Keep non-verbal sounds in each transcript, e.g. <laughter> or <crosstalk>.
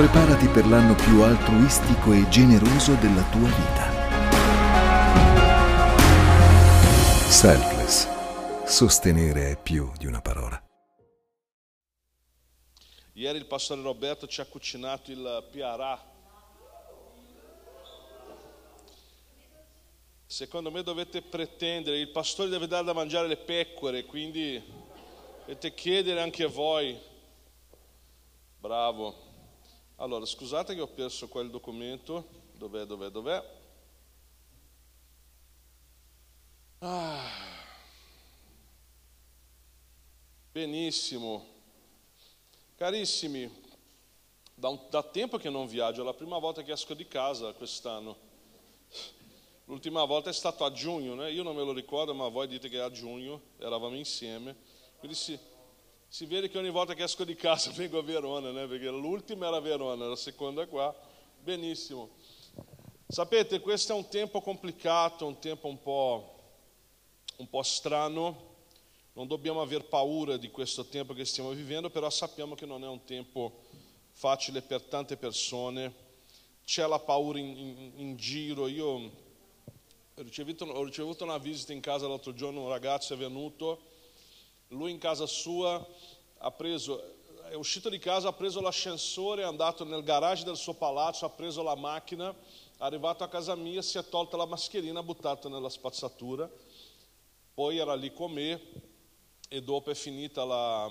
Preparati per l'anno più altruistico e generoso della tua vita. Selfless. Sostenere è più di una parola. Ieri il pastore Roberto ci ha cucinato il piarà. Secondo me dovete pretendere, il pastore deve dare da mangiare le pecore, quindi dovete chiedere anche voi. Bravo. Allora, scusate che ho perso qua il documento. Dov'è, dov'è, dov'è? Ah. Benissimo. Carissimi, da, un, da tempo che non viaggio, è la prima volta che esco di casa quest'anno. L'ultima volta è stato a giugno, né? io non me lo ricordo, ma voi dite che è a giugno, eravamo insieme. Quindi si, si vede che ogni volta che esco di casa <laughs> vengo a Verona, né? perché l'ultima era Verona, la seconda qua. Benissimo. Sapete, questo è un tempo complicato, un tempo un po', un po' strano, non dobbiamo aver paura di questo tempo che stiamo vivendo, però sappiamo che non è un tempo facile per tante persone, c'è la paura in, in, in giro. Io ho ricevuto, ho ricevuto, una visita in casa l'altro giorno, un ragazzo è venuto, lui in casa sua ha preso, è uscito di casa, ha preso l'ascensore, è andato nel garage del suo palazzo, ha preso la macchina, è arrivato a casa mia, si è tolta la mascherina, ha buttato nella spazzatura, poi era lì con me e dopo è finita la,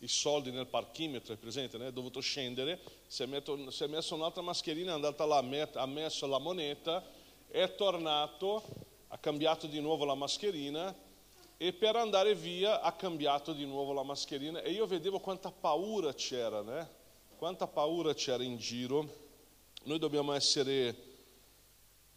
i soldi nel parchimetro, è presente, è dovuto scendere, si è, metto, si è messo un'altra mascherina, è andato là, ha messo la moneta, è tornato, ha cambiato di nuovo la mascherina e per andare via ha cambiato di nuovo la mascherina e io vedevo quanta paura c'era, né? quanta paura c'era in giro. Noi dobbiamo essere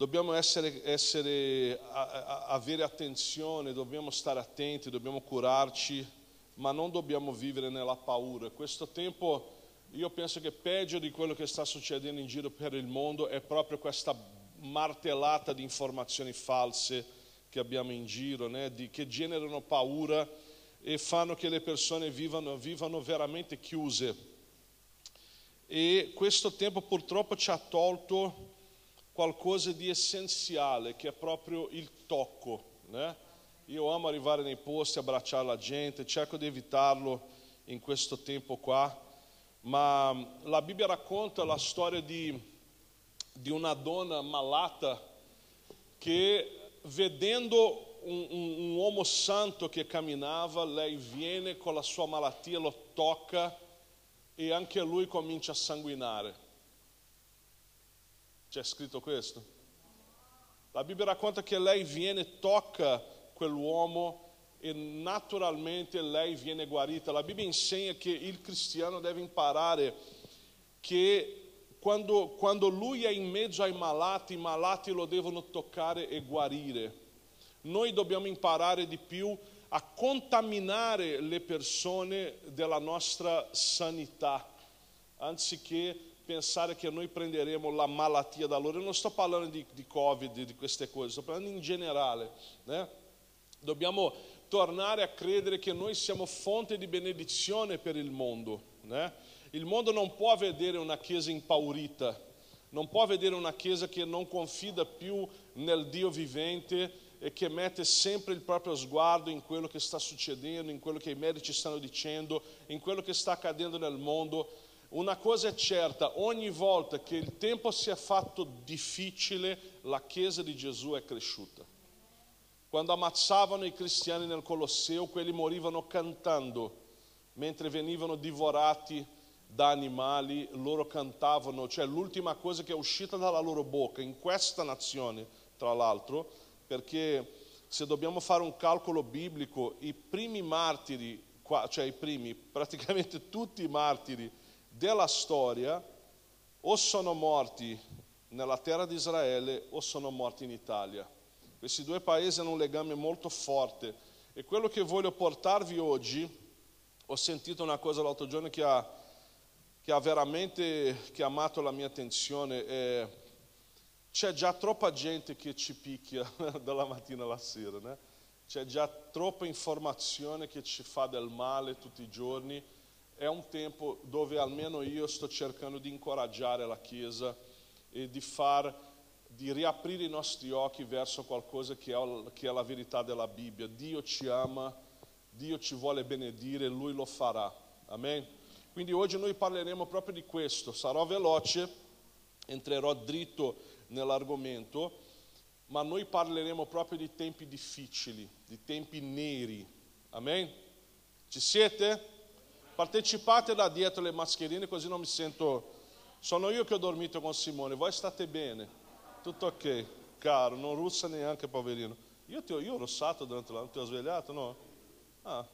Dobbiamo essere, essere, avere attenzione, dobbiamo stare attenti, dobbiamo curarci, ma non dobbiamo vivere nella paura. Questo tempo, io penso che peggio di quello che sta succedendo in giro per il mondo è proprio questa martellata di informazioni false che abbiamo in giro, né? di, che generano paura e fanno che le persone vivano, vivano veramente chiuse. E questo tempo purtroppo ci ha tolto qualcosa di essenziale che è proprio il tocco. Né? Io amo arrivare nei posti, abbracciare la gente, cerco di evitarlo in questo tempo qua, ma la Bibbia racconta la storia di, di una donna malata che vedendo un, un, un, uomo santo che camminava, lei viene con la sua malattia, lo tocca e anche lui comincia a sanguinare. C'è scritto questo? La Bibbia racconta che lei viene, tocca quell'uomo e naturalmente lei viene guarita. La Bibbia insegna che il cristiano deve imparare che quando, quando lui è in mezzo ai malati, i malati lo devono toccare e guarire. Noi dobbiamo imparare di più a contaminare le persone della nostra sanità, anziché pensare che noi prenderemo la malattia da loro. Eu non sto parlando di, di Covid, di queste cose, sto parlando in generale. Né? Dobbiamo tornare a credere che noi siamo fonte di benedizione per il mondo. Né? Il mondo non può vedere una chiesa impaurita, non può vedere una chiesa che non confida più nel Dio vivente e che mette sempre il proprio sguardo in quello che sta succedendo, in quello che i medici stanno dicendo, in quello che sta accadendo nel mondo una cosa è certa, ogni volta che il tempo si è fatto difficile, la Chiesa di Gesù è cresciuta. Quando ammazzavano i cristiani nel Colosseo, quelli morivano cantando, mentre venivano divorati da animali, loro cantavano, cioè l'ultima cosa che è uscita dalla loro bocca in questa nazione, tra l'altro, perché se dobbiamo fare un calcolo biblico, i primi martiri, cioè i primi, <laughs> praticamente tutti i martiri della storia o sono morti nella terra di Israele o sono morti in Italia. Questi due paesi hanno un legame molto forte e quello che voglio portarvi oggi, ho sentito una cosa l'altro giorno che ha, che ha veramente chiamato la mia attenzione, è, c'è già troppa gente che ci picchia <laughs> dalla mattina alla sera, né? c'è già troppa informazione che ci fa del male tutti i giorni è un tempo dove almeno io sto cercando di incoraggiare la Chiesa e di far di riaprire i nostri occhi verso qualcosa che è, che è la verità della Bibbia. Dio ci ama, Dio ci vuole benedire, Lui lo farà. Amen? Quindi oggi noi parleremo proprio di questo. Sarò veloce, entrerò dritto nell'argomento, ma noi parleremo proprio di tempi difficili, di tempi neri. Amen? Ci siete? Partecipate da dietro le mascherine così non mi sento... Sono io che ho dormito con Simone, voi state bene tutto ok, caro, non russa neanche poverino. Io, ti ho, io ho russato durante la notte, ti ho svegliato, no? Ah,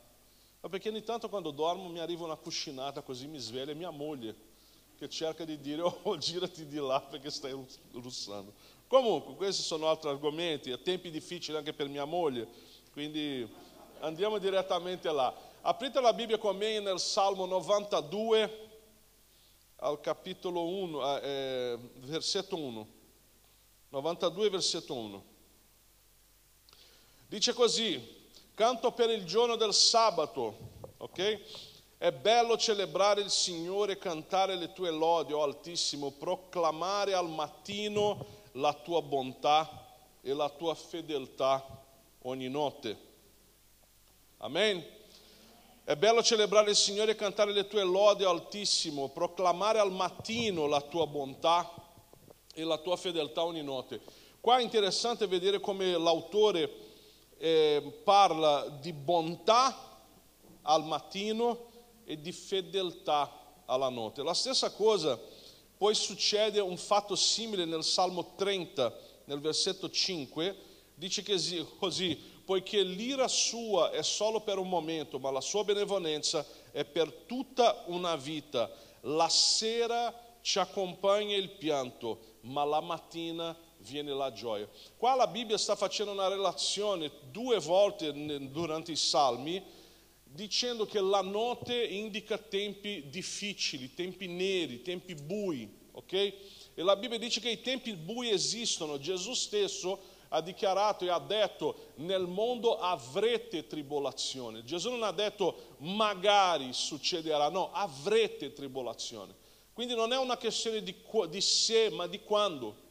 perché ogni tanto quando dormo mi arriva una cuscinata così mi sveglia mia moglie che cerca di dire <laughs> oh girati di là perché stai russando. Comunque questi sono altri argomenti, a tempi difficili anche per mia moglie, quindi andiamo direttamente là. Aprite la Bibbia con me nel Salmo 92 al capitolo 1, eh, versetto 1. 92, versetto 1. Dice così, canto per il giorno del sabato, ok? È bello celebrare il Signore, cantare le tue lodi, o oh Altissimo, proclamare al mattino la tua bontà e la tua fedeltà ogni notte. Amen. È bello celebrare il Signore e cantare le tue lodi, oh Altissimo, proclamare al mattino la tua bontà e la tua fedeltà ogni notte. Qua è interessante vedere come l'autore eh, parla di bontà al mattino e di fedeltà alla notte. La stessa cosa poi succede un fatto simile nel Salmo 30, nel versetto 5, dice così, poiché l'ira sua è solo per un momento, ma la sua benevolenza è per tutta una vita. La sera ci accompagna il pianto, ma la mattina viene la gioia. Qua la Bibbia sta facendo una relazione due volte durante i salmi dicendo che la notte indica tempi difficili, tempi neri, tempi bui, ok? E la Bibbia dice che i tempi bui esistono. Gesù stesso ha dichiarato e ha detto nel mondo avrete tribolazione. Gesù non ha detto magari succederà, no, avrete tribolazione. Quindi non è una questione di, di se, ma di quando.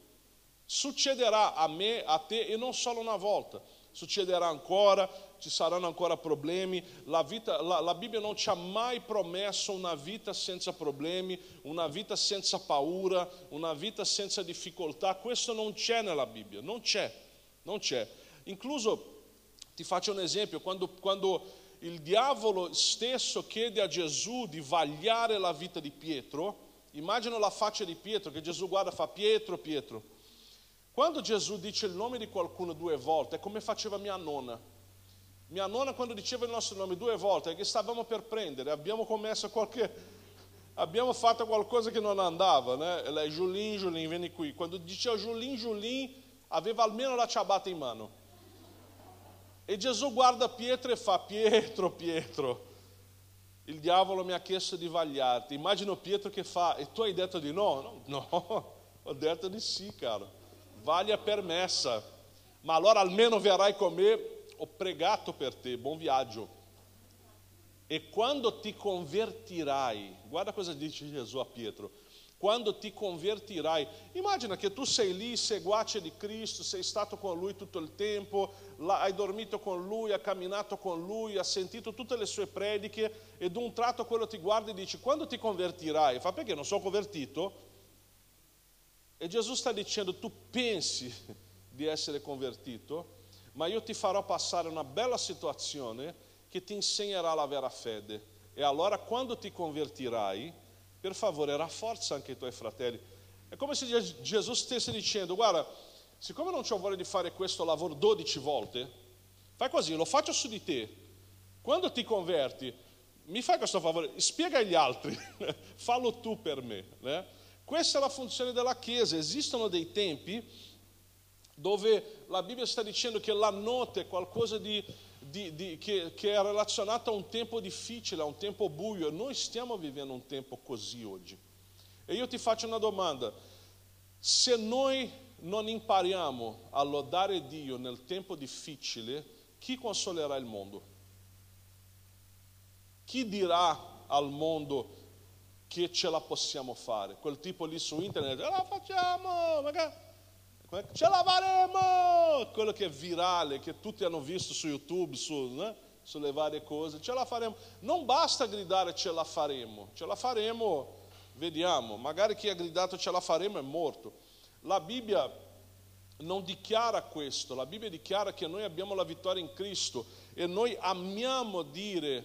Succederà a me, a te e non solo una volta. Succederà ancora, ci saranno ancora problemi. La, vita, la, la Bibbia non ci ha mai promesso una vita senza problemi, una vita senza paura, una vita senza difficoltà. Questo non c'è nella Bibbia, non c'è, non c'è. Incluso, ti faccio un esempio, quando, quando il diavolo stesso chiede a Gesù di vagliare la vita di Pietro, Immagino la faccia di Pietro, che Gesù guarda e fa Pietro, Pietro. Quando Gesù dice il nome di qualcuno due volte, è come faceva mia nonna. Mia nonna quando diceva il nostro nome due volte, è che stavamo per prendere, abbiamo commesso qualche... Abbiamo fatto qualcosa che non andava, né? Lei, Julin, Julin, vieni qui. Quando diceva Julin, Julin, aveva almeno la ciabatta in mano. E Gesù guarda Pietro e fa Pietro, Pietro il diavolo mi ha chiesto di vagliarti. Immagino Pietro che fa, e tu hai detto di no? No, no ho detto di sì, caro. Vaglia permessa. Ma allora almeno verrai con me, ho pregato per te, buon viaggio. E quando ti convertirai, guarda cosa dice Gesù a Pietro, quando ti convertirai. Immagina che tu sei lì, seguace di Cristo, sei stato con Lui tutto il tempo, hai dormito con Lui, hai camminato con Lui, hai sentito tutte le sue prediche e d'un tratto quello ti guarda e dice quando ti convertirai? Fa perché non sono convertito? E Gesù sta dicendo tu pensi di essere convertito, ma io ti farò passare una bella situazione che ti insegnerà la vera fede. E allora quando ti convertirai, per favore rafforza anche i tuoi fratelli. È come se Gesù stesse dicendo, guarda, siccome non ho voglia di fare questo lavoro 12 volte, fai così, lo faccio su di te. Quando ti converti, mi fai questo favore, spiega agli altri, <laughs> fallo tu per me. Né? Questa è la funzione della Chiesa, esistono dei tempi dove la Bibbia sta dicendo che la notte è qualcosa di di, di, che, che, è relazionata a un tempo difficile, a un tempo buio. Noi stiamo vivendo un tempo così oggi. E io ti faccio una domanda. Se noi non impariamo a lodare Dio nel tempo difficile, chi consolerà il mondo? Chi dirà al mondo che ce la possiamo fare. Quel tipo lì su internet, ce la facciamo, magari, ce la faremo, quello che è virale, che tutti hanno visto su YouTube, su, né? sulle varie cose, ce la faremo. Non basta gridare ce la faremo, ce la faremo, vediamo, magari chi ha gridato ce la faremo è morto. La Bibbia non dichiara questo, la Bibbia dichiara che noi abbiamo la vittoria in Cristo e noi amiamo dire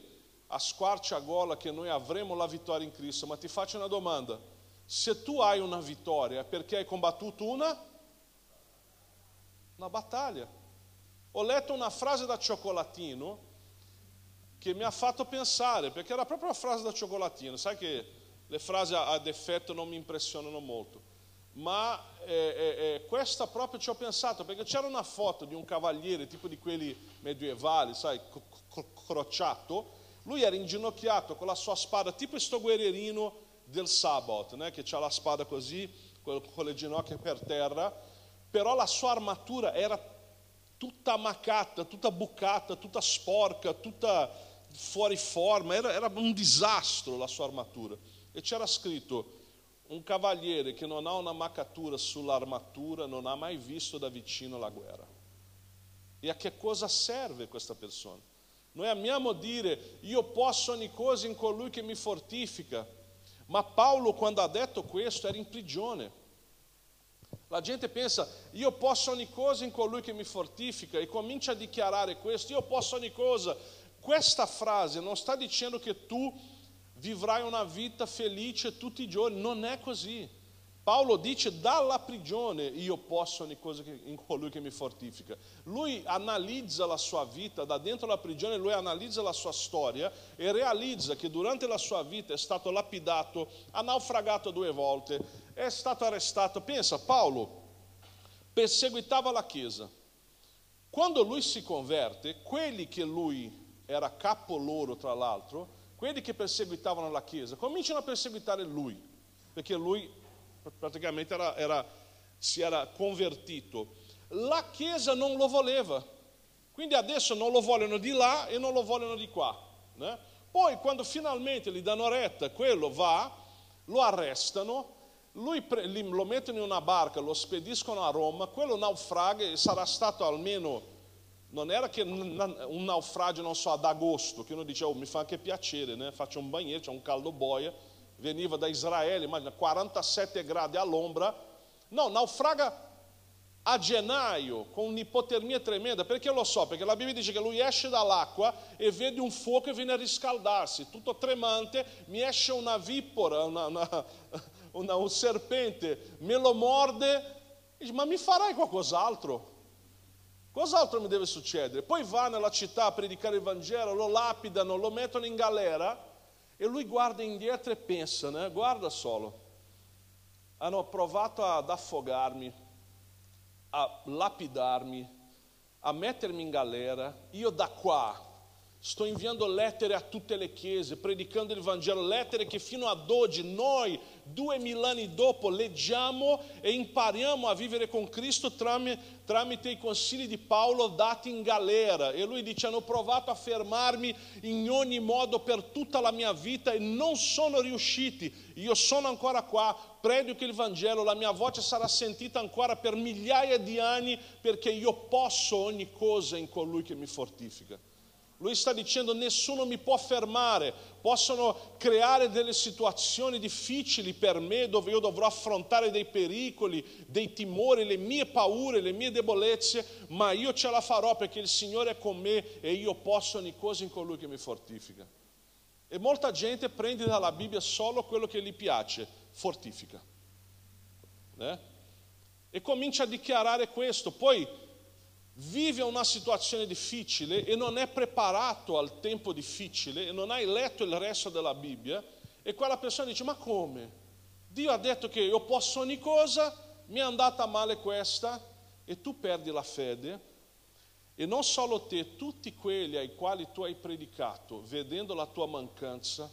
a squarciagola che noi avremo la vittoria in Cristo, ma ti faccio una domanda, se tu hai una vittoria perché hai combattuto una? Una battaglia. Ho letto una frase da cioccolatino che mi ha fatto pensare, perché era proprio una frase da cioccolatino, sai che le frasi ad effetto non mi impressionano molto ma eh, eh, eh, questa proprio ci ho pensato perché c'era una foto di un cavaliere tipo di quelli medievali, sai, crociato, lui era inginocchiato con la sua spada, tipo questo guerrierino del Sabbath, né? che ha la spada così, con le ginocchia per terra, però la sua armatura era tutta ammaccata, tutta bucata, tutta sporca, tutta fuori forma, era, era un disastro la sua armatura. E c'era scritto, un cavaliere che non ha una maccatura sull'armatura non ha mai visto da vicino la guerra. E a che cosa serve questa persona? Noi amiamo dire io posso ogni cosa in colui che mi fortifica, ma Paolo quando ha detto questo era in prigione. La gente pensa io posso ogni cosa in colui che mi fortifica e comincia a dichiarare questo, io posso ogni cosa. Questa frase non sta dicendo che tu vivrai una vita felice tutti i giorni. Non è così. Paolo dice dalla prigione io posso ogni cosa in colui che mi fortifica. Lui analizza la sua vita, da dentro la prigione lui analizza la sua storia e realizza che durante la sua vita è stato lapidato, ha naufragato due volte, è stato arrestato. Pensa, Paolo perseguitava la Chiesa. Quando lui si converte, quelli che lui era capo loro, tra l'altro, quelli che perseguitavano la Chiesa cominciano a perseguitare lui, perché lui praticamente era, era, si era convertito. La Chiesa non lo voleva, quindi adesso non lo vogliono di là e non lo vogliono di qua. Né? Poi quando finalmente gli danno retta, quello va, lo arrestano, lui pre- lo mettono in una barca, lo spediscono a Roma, quello naufraga e sarà stato almeno non era che un naufragio, non so, ad agosto, che uno dice, oh, mi fa anche piacere, né? faccio un banheiro, c'è un caldo boia, veniva da Israele, immagina, 47 gradi all'ombra. No, naufraga a gennaio con un'ipotermia tremenda, perché lo so? Perché la Bibbia dice che lui esce dall'acqua e vede un fuoco e viene a riscaldarsi, tutto tremante, mi esce una vipora, una, una, <laughs> una, un serpente, me lo morde, dice, ma mi farai qualcos'altro? Cos'altro mi deve succedere? Poi va nella città a predicare il Vangelo, lo lapidano, lo mettono in galera e lui guarda indietro e pensa, né? guarda solo, hanno provato ad affogarmi, a lapidarmi, a mettermi in galera, io da qua sto inviando lettere a tutte le chiese, predicando il Vangelo, lettere che fino ad oggi noi duemila anni dopo leggiamo e impariamo a vivere con Cristo tramite, tramite i consigli di Paolo dati in galera. E lui dice: Hanno provato a fermarmi in ogni modo per tutta la mia vita e non sono riusciti. Io sono ancora qua, predico il Vangelo, la mia voce sarà sentita ancora per migliaia di anni perché io posso ogni cosa in colui che mi fortifica. Lui sta dicendo nessuno mi può fermare, possono creare delle situazioni difficili per me dove io dovrò affrontare dei pericoli, dei timori, le mie paure, le mie debolezze, ma io ce la farò perché il Signore è con me e io posso ogni cosa in colui che mi fortifica. E molta gente prende dalla Bibbia solo quello che gli piace, fortifica. Eh? E comincia a dichiarare questo, poi vive una situazione difficile e non è preparato al tempo difficile e non hai letto il resto della Bibbia e quella persona dice ma come? Dio ha detto che io posso ogni cosa, mi è andata male questa e tu perdi la fede e non solo te, tutti quelli ai quali tu hai predicato, vedendo la tua mancanza,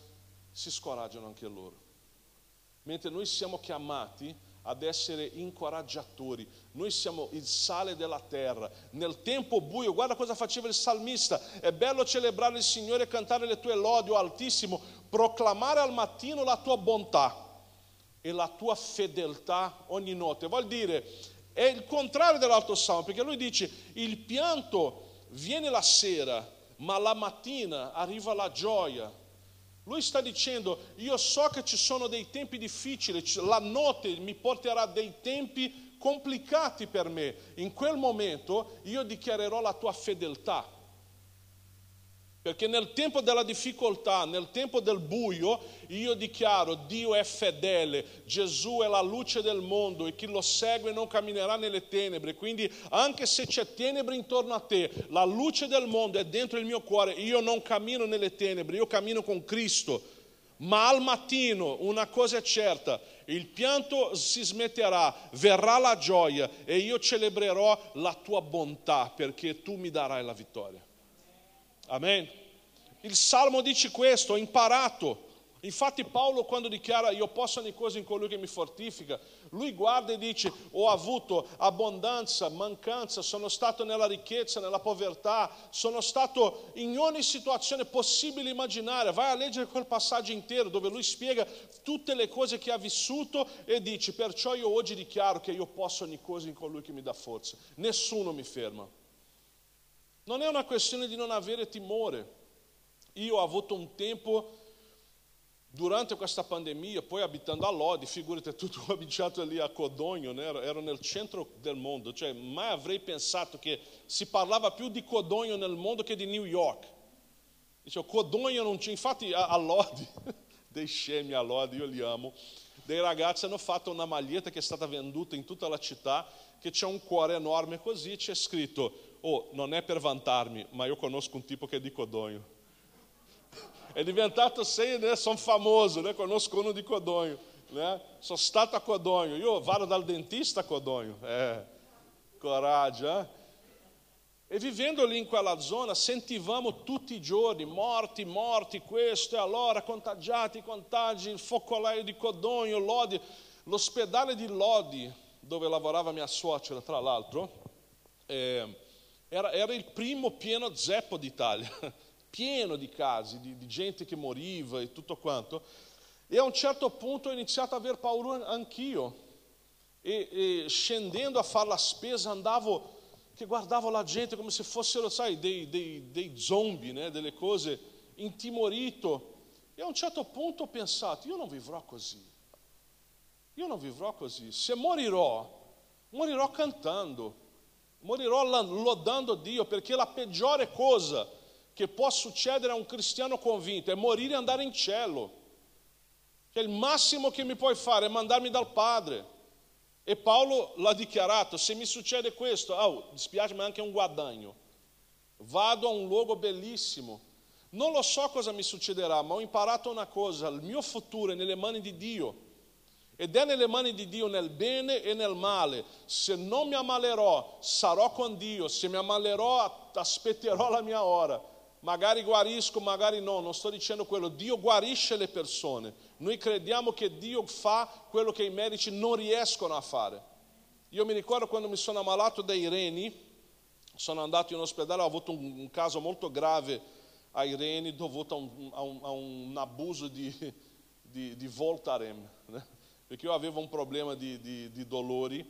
si scoraggiano anche loro. Mentre noi siamo chiamati ad essere incoraggiatori. Noi siamo il sale della terra. Nel tempo buio, guarda cosa faceva il salmista. È bello celebrare il Signore e cantare le tue lodi, o Altissimo, proclamare al mattino la tua bontà e la tua fedeltà ogni notte. Vuol dire, è il contrario dell'altro salmo, perché lui dice, il pianto viene la sera, ma la mattina arriva la gioia. Lui sta dicendo, io so che ci sono dei tempi difficili, la notte mi porterà dei tempi complicati per me. In quel momento io dichiarerò la tua fedeltà. Perché nel tempo della difficoltà, nel tempo del buio, io dichiaro Dio è fedele, Gesù è la luce del mondo e chi lo segue non camminerà nelle tenebre. Quindi anche se c'è tenebre intorno a te, la luce del mondo è dentro il mio cuore, io non cammino nelle tenebre, io cammino con Cristo. Ma al mattino una cosa è certa, il pianto si smetterà, verrà la gioia e io celebrerò la tua bontà perché tu mi darai la vittoria. Amen. Il Salmo dice questo, ho imparato. Infatti Paolo quando dichiara io posso ogni cosa in colui che mi fortifica, lui guarda e dice ho avuto abbondanza, mancanza, sono stato nella ricchezza, nella povertà, sono stato in ogni situazione possibile e immaginaria. Vai a leggere quel passaggio intero dove lui spiega tutte le cose che ha vissuto e dice perciò io oggi dichiaro che io posso ogni cosa in colui che mi dà forza. Nessuno mi ferma. Non è una questione di non avere timore. Io ho avuto un tempo durante questa pandemia, poi abitando a Lodi, figurati tutto <laughs> abitato lì a Codogno, né? ero nel centro del mondo, cioè mai avrei pensato che si parlava più di Codogno nel mondo che di New York. Dicevo, Codogno non c'è, infatti a, a Lodi, <laughs> dei scemi a Lodi, io li amo, dei ragazzi hanno fatto una maglietta che è stata venduta in tutta la città, che c'è un cuore enorme così, c'è scritto oh, non è per vantarmi, ma io conosco un tipo che è di Codogno. È diventato sei, né? Sono famoso, né? Conosco uno di Codogno, né? Sono stato a Codogno, io vado dal dentista a Codogno. É, coragem, eh? E vivendo lì in quella zona sentivamo tutti i giorni morti, morti, questo e allora, contagiati, contagi, il focolaio di Codogno, Lodi, l'ospedale di Lodi, dove lavorava mia suocera, tra l'altro, eh, era, era il primo pieno zeppo d'Italia, <laughs> pieno di casi, di, di gente che moriva e tutto quanto. E a un certo punto ho iniziato a aver paura anch'io. E, e scendendo a fare la spesa andavo, che guardavo la gente come se fossero, sai, dei, dei, dei zombie, né? delle cose, intimorito. E a un certo punto ho pensato, io non vivrò così. Io non vivrò così. Se morirò, morirò cantando morirò lodando Dio, perché la peggiore cosa che può succedere a un cristiano convinto è morire e andare in cielo. Cioè il massimo che mi puoi fare è mandarmi dal Padre. E Paolo l'ha dichiarato, se mi succede questo, oh, dispiace ma è anche un guadagno. Vado a un luogo bellissimo. Non lo so cosa mi succederà, ma ho imparato una cosa, il mio futuro è nelle mani di Dio. Ed è nelle mani di Dio nel bene e nel male. Se non mi ammalerò, sarò con Dio. Se mi ammalerò, aspetterò la mia ora. Magari guarisco, magari no, non sto dicendo quello. Dio guarisce le persone. Noi crediamo che Dio fa quello che i medici non riescono a fare. Io mi ricordo quando mi sono ammalato dai reni, sono andato in ospedale, ho avuto un, un caso molto grave ai reni dovuto a un, a un, a un abuso di, di, di Voltaren perché io avevo un problema di, di, di dolori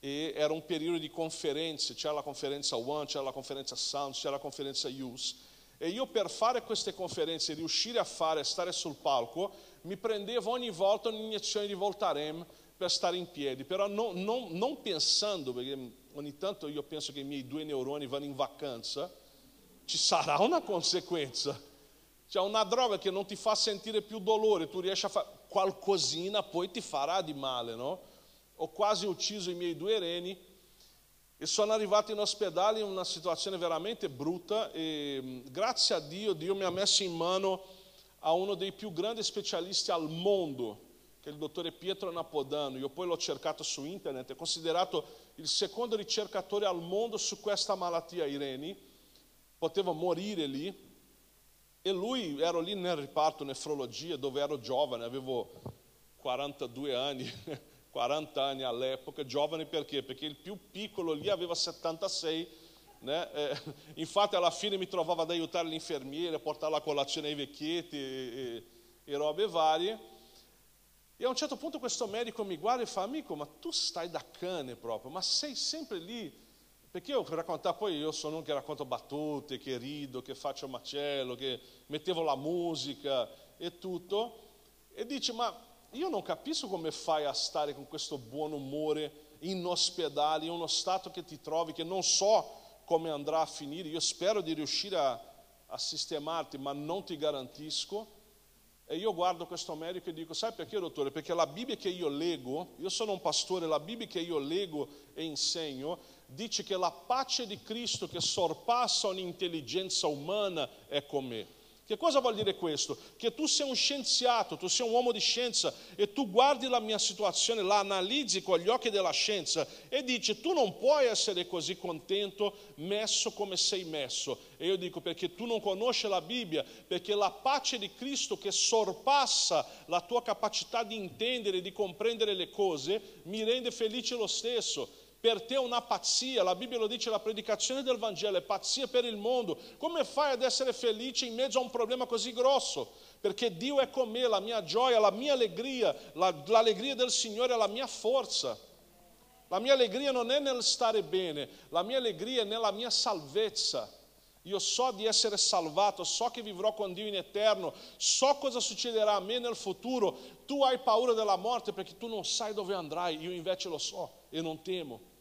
e era un periodo di conferenze, c'era la conferenza One, c'era la conferenza Sound, c'era la conferenza Use. E io per fare queste conferenze, riuscire a fare, stare sul palco, mi prendevo ogni volta un'iniezione di Voltaren per stare in piedi, però non, non, non pensando, perché ogni tanto io penso che i miei due neuroni vanno in vacanza, ci sarà una conseguenza. C'è una droga che non ti fa sentire più dolore, tu riesci a fare qualcosina poi ti farà di male, no? Ho quasi ucciso i miei due reni e sono arrivato in ospedale in una situazione veramente brutta e grazie a Dio, Dio mi ha messo in mano a uno dei più grandi specialisti al mondo, che è il dottore Pietro Napodano. Io poi l'ho cercato su internet, è considerato il secondo ricercatore al mondo su questa malattia ai reni. Potevo morire lì, e lui, ero lì nel riparto nefrologia dove ero giovane, avevo 42 anni, <laughs> 40 anni all'epoca, giovane perché? Perché il più piccolo lì aveva 76, né? eh, <laughs> infatti alla fine mi trovava ad aiutare l'infermiere, a portare la colazione ai vecchietti e, e, e robe varie. E a un certo punto questo medico mi guarda e fa, amico, ma tu stai da cane proprio, ma sei sempre lì. Perché io per raccontare, poi io sono uno che racconto battute, che rido, che faccio macello, che mettevo la musica e tutto. E dice, ma io non capisco come fai a stare con questo buon umore in ospedale, in uno stato che ti trovi, che non so come andrà a finire. Io spero di riuscire a, a sistemarti, ma non ti garantisco. E io guardo questo medico e dico, sai perché dottore? Perché la Bibbia che io leggo, io sono un pastore, la Bibbia che io leggo e insegno, dice che la pace di Cristo che sorpassa ogni intelligenza umana è con me. Che cosa vuol dire questo? Che tu sei un scienziato, tu sei un uomo di scienza e tu guardi la mia situazione, la analizzi con gli occhi della scienza e dici tu non puoi essere così contento, messo come sei messo. E io dico perché tu non conosci la Bibbia, perché la pace di Cristo che sorpassa la tua capacità di intendere, di comprendere le cose, mi rende felice lo stesso per te è una pazzia, la Bibbia lo dice, la predicazione del Vangelo è pazzia per il mondo. Come fai ad essere felice in mezzo a un problema così grosso? Perché Dio è con me, la mia gioia, la mia allegria, la, l'allegria del Signore è la mia forza. La mia allegria non è nel stare bene, la mia allegria è nella mia salvezza. Io so di essere salvato, so che vivrò con Dio in eterno, so cosa succederà a me nel futuro. Tu hai paura della morte perché tu non sai dove andrai, io invece lo so e non temo.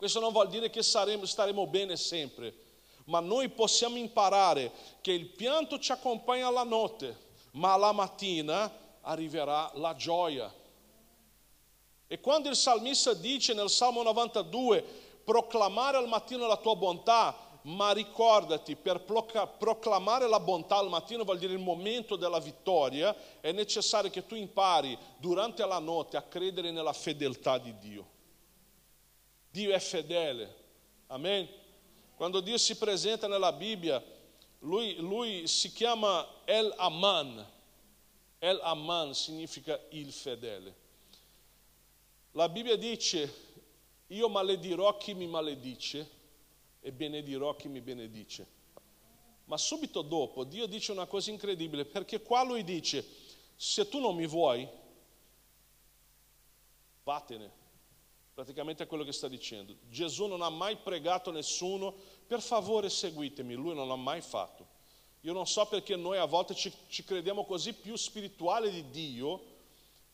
Questo non vuol dire che saremo, staremo bene sempre, ma noi possiamo imparare che il pianto ci accompagna la notte, ma alla mattina arriverà la gioia. E quando il salmista dice nel Salmo 92, proclamare al mattino la tua bontà, ma ricordati, per proclamare la bontà al mattino vuol dire il momento della vittoria, è necessario che tu impari durante la notte a credere nella fedeltà di Dio. Dio è fedele. Amen? Quando Dio si presenta nella Bibbia, lui, lui si chiama El Aman. El Aman significa il fedele. La Bibbia dice, io maledirò chi mi maledice e benedirò chi mi benedice. Ma subito dopo Dio dice una cosa incredibile, perché qua lui dice, se tu non mi vuoi, vattene. Praticamente è quello che sta dicendo. Gesù non ha mai pregato nessuno, per favore seguitemi, lui non l'ha mai fatto. Io non so perché noi a volte ci, ci crediamo così più spirituali di Dio,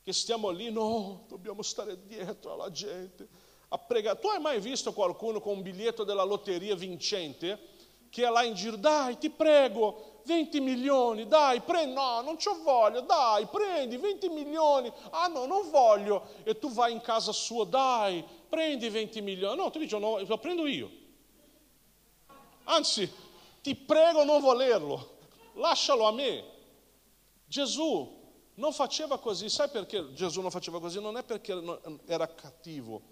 che stiamo lì, no, dobbiamo stare dietro alla gente a pregare. Tu hai mai visto qualcuno con un biglietto della lotteria vincente che è là in giro, dai, ti prego, 20 milioni, dai, prendi, no, non ci voglio, dai, prendi 20 milioni, ah no, non voglio, e tu vai in casa sua, dai, prendi 20 milioni, no, tu dici, no, lo prendo io. Anzi, ti prego non volerlo, lascialo a me. Gesù non faceva così, sai perché Gesù non faceva così? Non è perché era cattivo.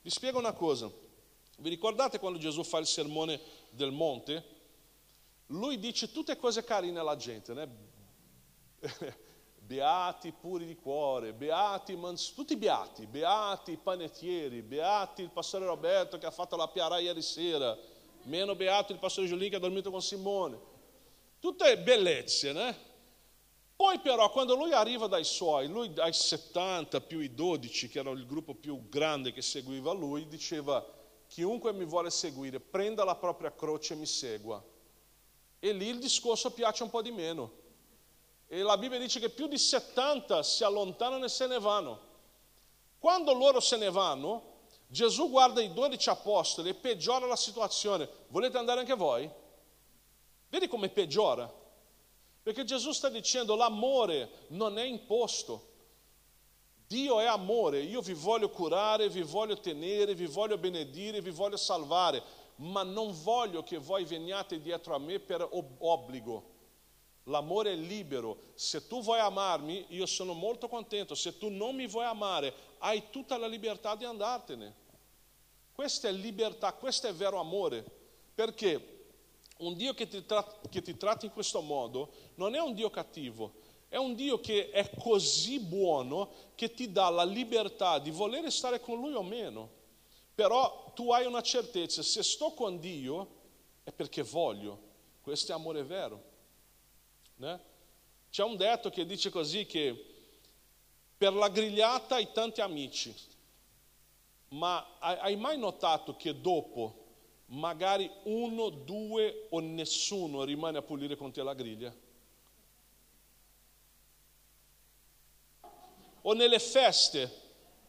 Vi spiego una cosa, vi ricordate quando Gesù fa il sermone del monte? Lui dice tutte cose carine alla gente, né? beati puri di cuore, beati, mans- tutti beati, beati i panettieri, beati il pastore Roberto che ha fatto la piara ieri sera, meno beato il pastore Giulino che ha dormito con Simone. Tutte bellezze, né? Poi però quando lui arriva dai suoi, lui dai 70 più i 12, che erano il gruppo più grande che seguiva lui, diceva, chiunque mi vuole seguire, prenda la propria croce e mi segua. E lì il discorso piace un po' di meno. E la Bibbia dice che più di 70 si allontanano e se ne vanno. Quando loro se ne vanno, Gesù guarda i dodici apostoli e peggiora la situazione. Volete andare anche voi? Vedi come peggiora? Perché Gesù sta dicendo l'amore non è imposto. Dio è amore, io vi voglio curare, vi voglio tenere, vi voglio benedire, vi voglio salvare ma non voglio che voi veniate dietro a me per obbligo. L'amore è libero. Se tu vuoi amarmi, io sono molto contento. Se tu non mi vuoi amare, hai tutta la libertà di andartene. Questa è libertà, questo è vero amore. Perché un Dio che ti, tra- che ti tratta in questo modo non è un Dio cattivo, È un Dio che è così buono che ti dà la libertà di voler stare con Lui o meno. Però tu hai una certezza, se sto con Dio è perché voglio. Questo è amore vero. Né? C'è un detto che dice così che per la grigliata hai tanti amici, ma hai mai notato che dopo magari uno, due o nessuno rimane a pulire con te la griglia? O nelle feste,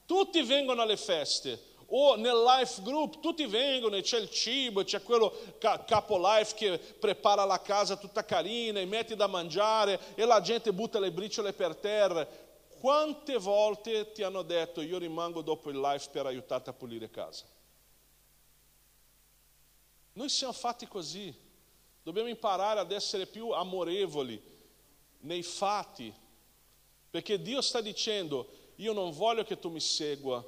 tutti vengono alle feste, o nel life group, tutti vengono e c'è il cibo, c'è quello capo life che prepara la casa tutta carina e mette da mangiare e la gente butta le briciole per terra. Quante volte ti hanno detto io rimango dopo il life per aiutarti a pulire casa? Noi siamo fatti così, dobbiamo imparare ad essere più amorevoli nei fatti, perché Dio sta dicendo io non voglio che tu mi segua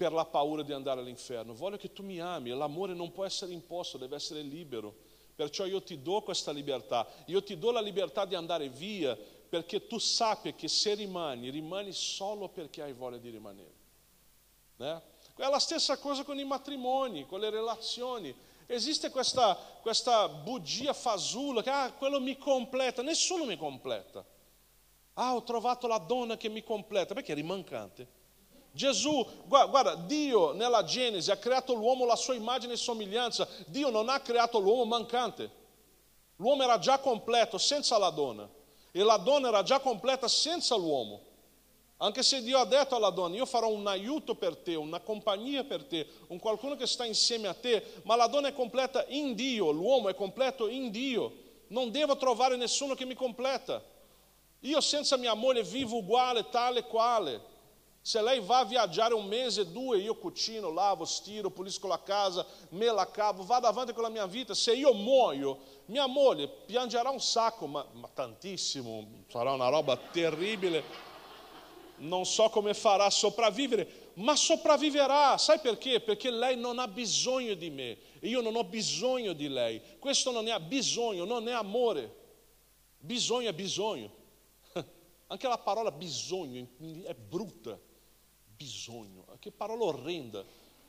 per la paura di andare all'inferno, voglio che tu mi ami, l'amore non può essere imposto, deve essere libero, perciò io ti do questa libertà, io ti do la libertà di andare via, perché tu sappia che se rimani, rimani solo perché hai voglia di rimanere. Né? È la stessa cosa con i matrimoni, con le relazioni. Esiste questa, questa bugia fasulla che ah, quello mi completa, nessuno mi completa. Ah, ho trovato la donna che mi completa, perché eri mancante. Gesù, guarda, Dio nella Genesi ha creato l'uomo alla sua immagine e somiglianza. Dio non ha creato l'uomo mancante. L'uomo era già completo senza la donna e la donna era già completa senza l'uomo. Anche se Dio ha detto alla donna, io farò un aiuto per te, una compagnia per te, un qualcuno che sta insieme a te, ma la donna è completa in Dio, l'uomo è completo in Dio. Non devo trovare nessuno che mi completa. Io senza mia moglie vivo uguale, tale quale. Se lei va a viaggiare un mese, due, io cucino, lavo, stiro, pulisco la casa, me la cavo, vado avanti con la mia vita. Se io muoio, mia moglie piangerà un sacco, ma, ma tantissimo, sarà una roba terribile non so come farà a sopravvivere, ma sopravviverà. Sai perché? Perché lei non ha bisogno di me io non ho bisogno di lei. Questo non è bisogno, non è amore. Bisogno è bisogno. Anche <laughs> la parola bisogno è brutta. Bisogno, che parola orrenda.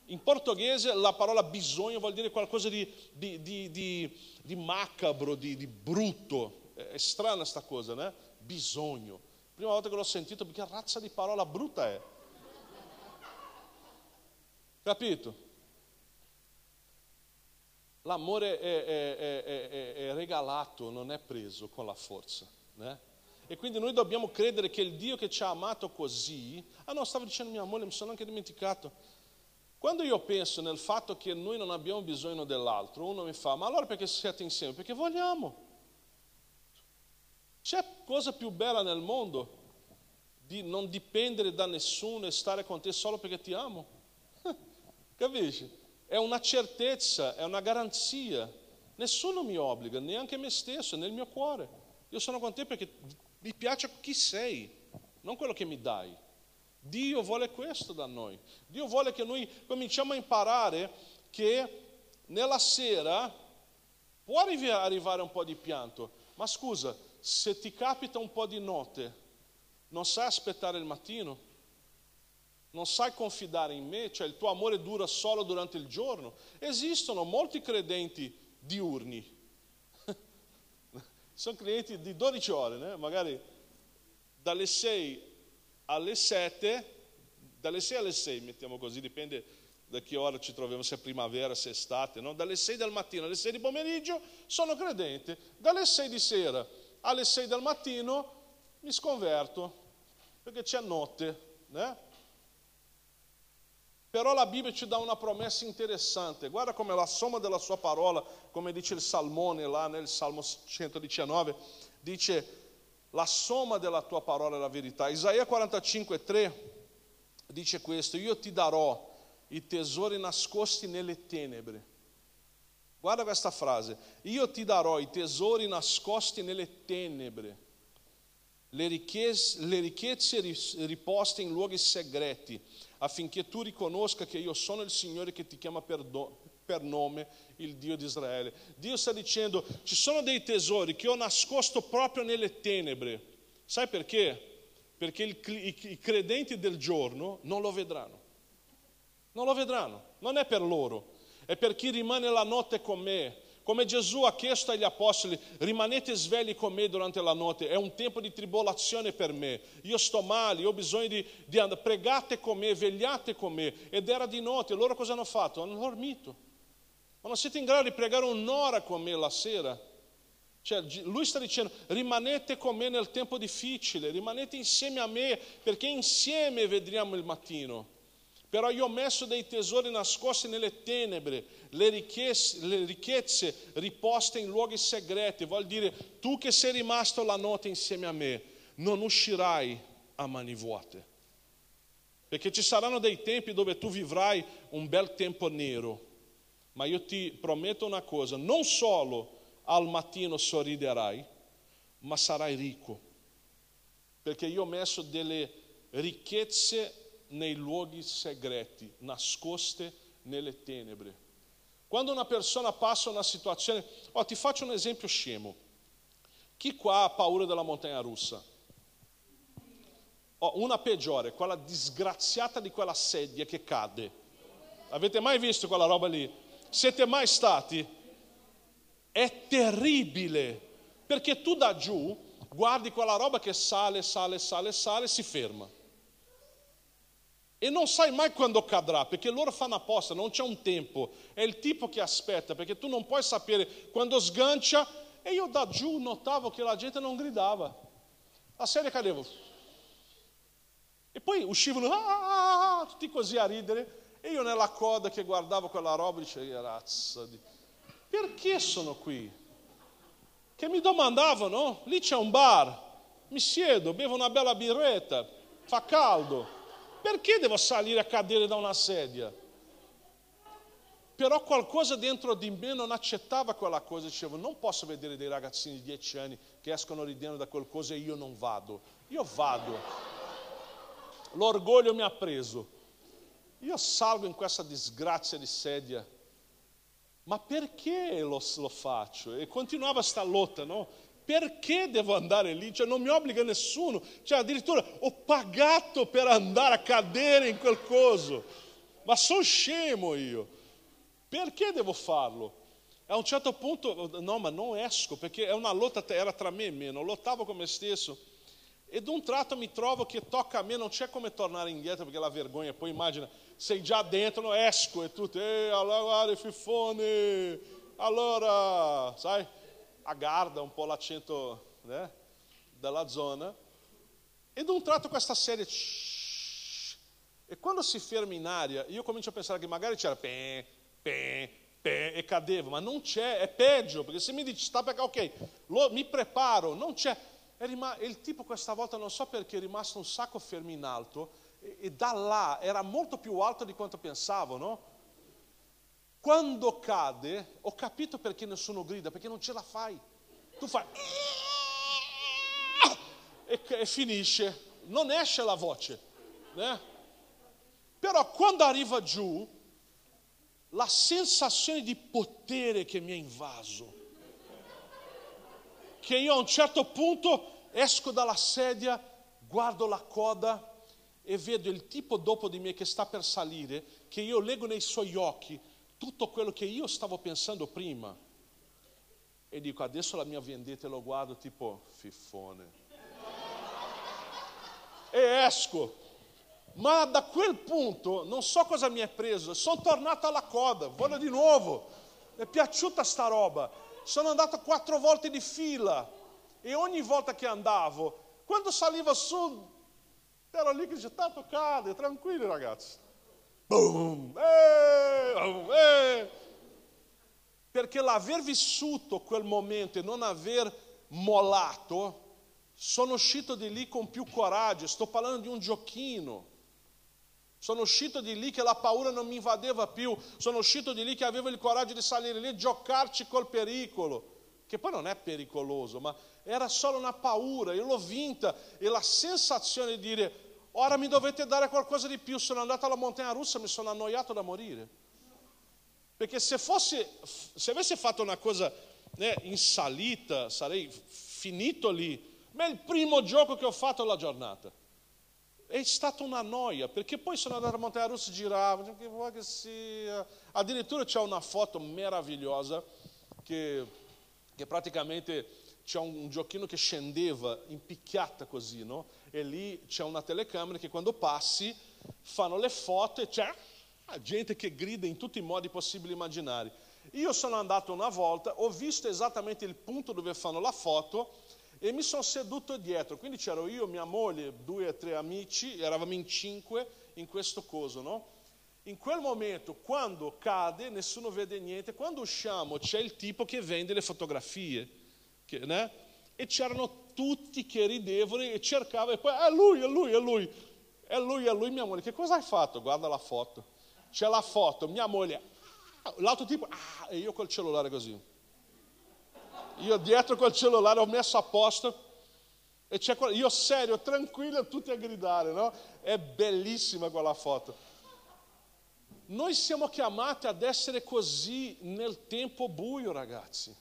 In portoghese la parola bisogno vuol dire qualcosa di, di, di, di macabro, di, brutto. È strana sta cosa, né? Bisogno. Prima volta che l'ho sentito, che razza di parola brutta è. Capito? L'amore è, è, è, è, regalato, non è preso con la forza. Né? E quindi noi dobbiamo credere che il Dio che ci ha amato così, ah no, stavo dicendo mia moglie, mi sono anche dimenticato. Quando io penso nel fatto che noi non abbiamo bisogno dell'altro, uno mi fa, ma allora perché siete insieme? Perché vogliamo. C'è cosa più bella nel mondo di non dipendere da nessuno e stare con te solo perché ti amo? <laughs> Capisci? È una certezza, è una garanzia. Nessuno mi obbliga, neanche me stesso, nel mio cuore. Io sono con te perché mi piace chi sei, non quello che mi dai. Dio vuole questo da noi. Dio vuole che noi cominciamo a imparare che nella sera può arrivare un po' di pianto, ma scusa, se ti capita un po' di notte, non sai aspettare il mattino? Non sai confidare in me? Cioè il tuo amore dura solo durante il giorno? Esistono molti credenti diurni. Sono credenti di 12 ore, né? magari dalle 6 alle 7, dalle 6 alle 6 mettiamo così, dipende da che ora ci troviamo, se è primavera, se è estate, no? dalle 6 del mattino alle 6 di pomeriggio sono credente, dalle 6 di sera alle 6 del mattino mi sconverto perché c'è notte, né? Però la Bibbia ci dà una promessa interessante. Guarda come la somma della sua parola, come dice il Salmone là nel Salmo 119, dice la somma della tua parola è la verità. Isaia 45, 3 dice questo, io ti darò i tesori nascosti nelle tenebre Guarda questa frase, io ti darò i tesori nascosti nelle tenebre, le ricchezze, le ricchezze riposte in luoghi segreti, affinché tu riconosca che io sono il Signore che ti chiama per, do, per nome, il Dio di Israele. Dio sta dicendo, ci sono dei tesori che ho nascosto proprio nelle tenebre, Sai perché? Perché il, i, i credenti del giorno non lo vedranno. Non lo vedranno, non è per loro, è per chi rimane la notte con me, come Gesù ha chiesto agli apostoli, rimanete svegli con me durante la notte, è un tempo di tribolazione per me, io sto male, ho bisogno di, di andare, pregate con me, vegliate con me. Ed era di notte, loro cosa hanno fatto? Hanno dormito. Ma non siete in grado di pregare un'ora con me la sera? Cioè, lui sta dicendo, rimanete con me nel tempo difficile, rimanete insieme a me, perché insieme vedremo il mattino. Però io ho messo dei tesori nascosti nelle tenebre, le ricchezze, le ricchezze riposte in luoghi segreti. Vuol dire, tu che sei rimasto la notte insieme a me, non uscirai a mani vuote. Perché ci saranno dei tempi dove tu vivrai un bel tempo nero. Ma io ti prometto una cosa, non solo al mattino sorriderai, ma sarai ricco. Perché io ho messo delle ricchezze nei luoghi segreti, nascoste nelle tenebre. Quando una persona passa una situazione, oh, ti faccio un esempio scemo. Chi qua ha paura della montagna russa? Oh, una peggiore, quella disgraziata di quella sedia che cade. Avete mai visto quella roba lì? Siete mai stati? È terribile, perché tu da giù guardi quella roba che sale, sale, sale, sale, si ferma e non sai mai quando cadrà, perché loro fanno apposta, non c'è un tempo, è il tipo che aspetta, perché tu non puoi sapere quando sgancia. E io da giù notavo che la gente non gridava, la serie cadeva. E poi uscivano ah, ah, ah, tutti così a ridere, e io nella coda che guardavo quella roba dicevo, razza perché sono qui? Che mi domandavano, lì c'è un bar, mi siedo, bevo una bella birretta, fa caldo perché devo salire a cadere da una sedia? Però qualcosa dentro di me non accettava quella cosa, dicevo, non posso vedere dei ragazzini di 10 anni che escono ridendo da qualcosa e io non vado. Io vado. L'orgoglio mi ha preso. Io salgo in questa disgrazia di sedia. Ma perché lo, lo faccio? E continuava questa lotta, no? Perché devo andare lì? Cioè, non mi obbliga nessuno. Cioè, addirittura ho pagato per andare a cadere in quel coso. Ma sono scemo io. Perché devo farlo? A un certo punto, no, ma non esco, perché è una lotta, era tra me e me, non lottavo con me stesso. E d'un tratto mi trovo che tocca a me, non c'è come tornare indietro perché la vergogna, poi immagina, sei già dentro, no, esco e tutto, ehi, allora guarda fifone, allora, sai? Aggarda un po' l'accento né, della zona, e d'un tratto questa serie... E quando si ferma in aria, io comincio a pensare che magari c'era pe, pe, pe, e cadevo, ma non c'è, è peggio, perché se mi dici sta perché, ok, lo, mi preparo, non c'è. Rima- e il tipo questa volta non so perché è rimasto un sacco fermo in alto e, e da là era molto più alto di quanto pensavo, no? Quando cade, ho capito perché nessuno grida, perché non ce la fai. Tu fai e, e finisce, non esce la voce. Né? Però quando arriva giù, la sensazione di potere che mi ha invaso, che io a un certo punto esco dalla sedia, guardo la coda e vedo il tipo dopo di me che sta per salire, che io leggo nei suoi occhi tutto quello che io stavo pensando prima. E dico, adesso la mia vendetta lo guardo tipo fifone. E esco. Ma da quel punto non so cosa mi è preso, sono tornato alla coda, voglio di nuovo. Mi è piaciuta sta roba. Sono andato quattro volte di fila e ogni volta che andavo, quando saliva su, ero lì che dice, tanto cade, tranquilli ragazzi. Perché l'aver vissuto quel momento e non aver mollato, sono uscito di lì con più coraggio. Sto parlando di un giochino. Sono uscito di lì che la paura non mi invadeva più. Sono uscito di lì che avevo il coraggio di salire lì e giocarci col pericolo. Che poi non è pericoloso, ma era solo una paura. Io l'ho vinta e la sensazione di dire ora mi dovete dare qualcosa di più, sono andato alla montagna russa, mi sono annoiato da morire. Perché se, fosse, se avessi fatto una cosa né, in salita, sarei finito lì. Ma è il primo gioco che ho fatto alla giornata. È stata una noia, perché poi sono andato a montanha russa, giravo, che vuoi che sia. Addirittura c'è una foto meravigliosa che, che praticamente c'è un, un, giochino che scendeva in picchiata così, no? E lì c'è una telecamera che quando passi fanno le foto e c'è gente che grida in tutti i modi possibili e immaginari. Io sono andato una volta, ho visto esattamente il punto dove fanno la foto e mi sono seduto dietro, quindi c'ero io, mia moglie, due o tre amici, eravamo in cinque in questo coso, no? In quel momento, quando cade, nessuno vede niente, quando usciamo c'è il tipo che vende le fotografie, che, né? e c'erano tutti che ridevano e cercavano, e poi è lui, è lui, è lui, è lui, è lui, mia moglie, che cosa hai fatto? Guarda la foto, c'è la foto, mia moglie, ah, l'altro tipo, ah, e io col cellulare così. Io dietro col cellulare ho messo a posto e c'è quella, io serio, tranquillo, tutti a gridare, no? È bellissima quella foto. Noi siamo chiamati ad essere così nel tempo buio, ragazzi.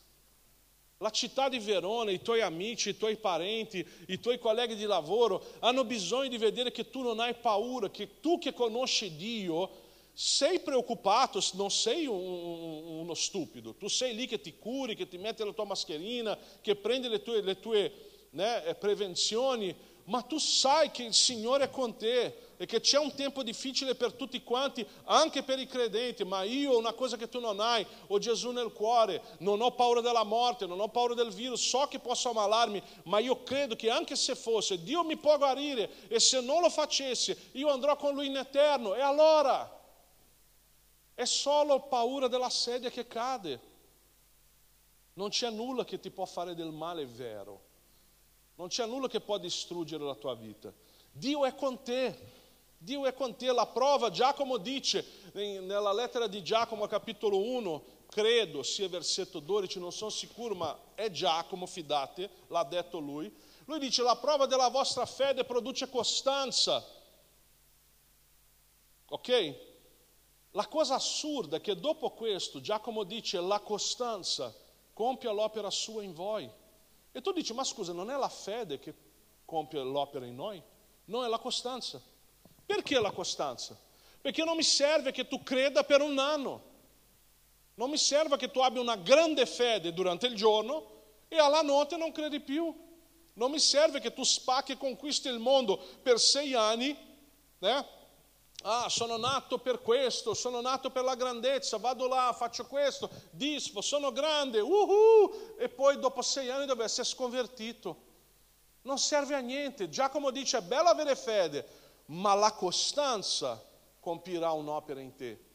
La città di Verona, i tuoi amici, i tuoi parenti, i tuoi colleghi di lavoro hanno bisogno di vedere che tu non hai paura, che tu che conosci Dio sei preoccupato, non sei un, un, uno stupido, tu sei lì che ti curi, che ti metti la tua mascherina, che prendi le tue, le tue né, eh, prevenzioni, ma tu sai che il Signore è con te e che c'è un tempo difficile per tutti quanti, anche per i credenti, ma io una cosa che tu non hai, ho Gesù nel cuore, non ho paura della morte, non ho paura del virus, so che posso ammalarmi, ma io credo che anche se fosse, Dio mi può guarire e se non lo facesse, io andrò con Lui in eterno. E allora? È solo paura della sedia che cade. Non c'è nulla che ti può fare del male vero. Non c'è nulla che può distruggere la tua vita. Dio è con te. Dio è con te. La prova, Giacomo dice nella lettera di Giacomo, capitolo 1, credo sia versetto 12, non sono sicuro, ma è Giacomo, fidate, l'ha detto lui. Lui dice: La prova della vostra fede produce costanza. Ok? La cosa assurda è che dopo questo Giacomo dice la costanza compie l'opera sua in voi. E tu dici, ma scusa, non è la fede che compie l'opera in noi? No, è la costanza. Perché la costanza? Perché non mi serve che tu creda per un anno. Non mi serve che tu abbia una grande fede durante il giorno e alla notte non credi più. Non mi serve che tu spacchi e conquisti il mondo per sei anni, né? Ah, sono nato per questo, sono nato per la grandezza, vado là, faccio questo, disfo, sono grande, uhu, e poi dopo sei anni deve essere sconvertito. Non serve a niente. Giacomo dice è bello avere fede, ma la costanza compirà un'opera in te.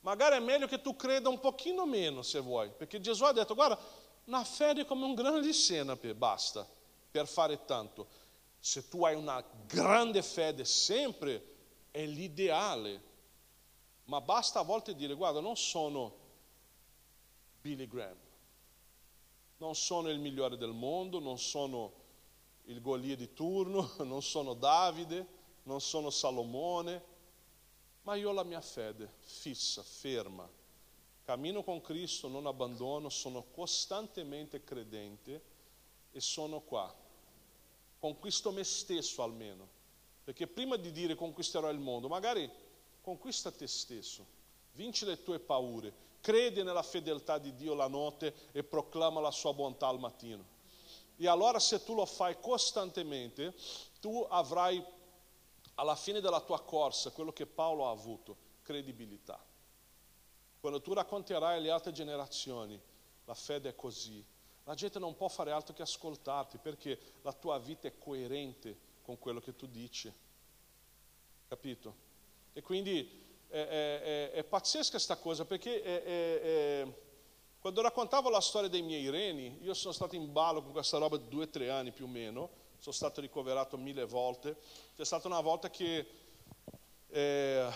Magari è meglio che tu creda un pochino meno se vuoi, perché Gesù ha detto guarda, una fede come un grano di senape, basta, per fare tanto. Se tu hai una grande fede sempre, è l'ideale, ma basta a volte dire guarda non sono Billy Graham, non sono il migliore del mondo, non sono il Golia di turno, <laughs> non sono Davide, non sono Salomone, ma io ho la mia fede fissa, ferma. Cammino con Cristo, non abbandono, sono costantemente credente e sono qua. Conquisto me stesso almeno perché prima di dire conquisterò il mondo, magari conquista te stesso, vinci le tue paure, credi nella fedeltà di Dio la notte e proclama la sua bontà al mattino. E allora se tu lo fai costantemente, tu avrai alla fine della tua corsa quello che Paolo ha avuto, credibilità. Quando tu racconterai alle altre generazioni, la fede è così, la gente non può fare altro che ascoltarti perché la tua vita è coerente con quello che tu dici. Capito? E quindi è, è, è pazzesca questa cosa perché è, quando raccontavo la storia dei miei reni, io sono stato in ballo con questa roba due o tre anni più o meno, sono stato ricoverato mille volte. C'è stata una volta che eh,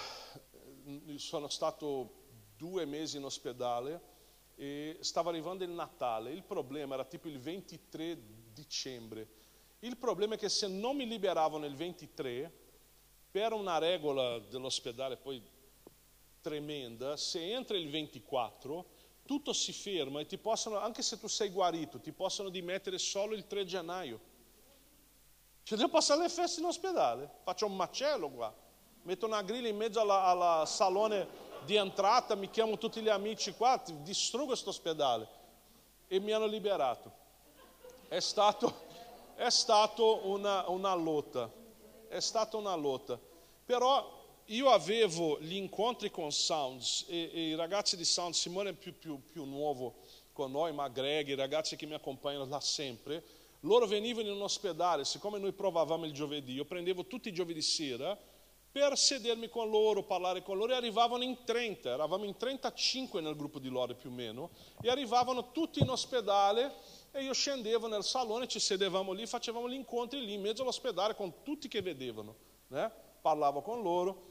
sono stato due mesi in ospedale e stava arrivando il Natale. Il problema era tipo il 23 dicembre il problema è che se non mi liberavano il 23, per una regola dell'ospedale poi tremenda, se entra il 24, tutto si ferma e ti possono, anche se tu sei guarito, ti possono dimettere solo il 3 gennaio. Cioè, devo passare le feste in ospedale, faccio un macello qua, metto una griglia in mezzo alla salone di entrata, mi chiamo tutti gli amici qua, distruggo questo ospedale e mi hanno liberato. È stato, è stato una, una lotta, è stata una lotta. Però io avevo gli incontri con Sounds e, e i ragazzi di Sounds, Simone è più, più, più nuovo con noi, ma Greg, i ragazzi che mi accompagnano da sempre, loro venivano in un ospedale, siccome noi provavamo il giovedì, io prendevo tutti i giovedì sera per sedermi con loro, parlare con loro e arrivavano in 30, eravamo in 35 nel gruppo di loro più o meno, e arrivavano tutti in ospedale e io scendevo nel salone, ci sedevamo lì, facevamo gli incontri lì in mezzo all'ospedale con tutti che vedevano, né? parlavo con loro.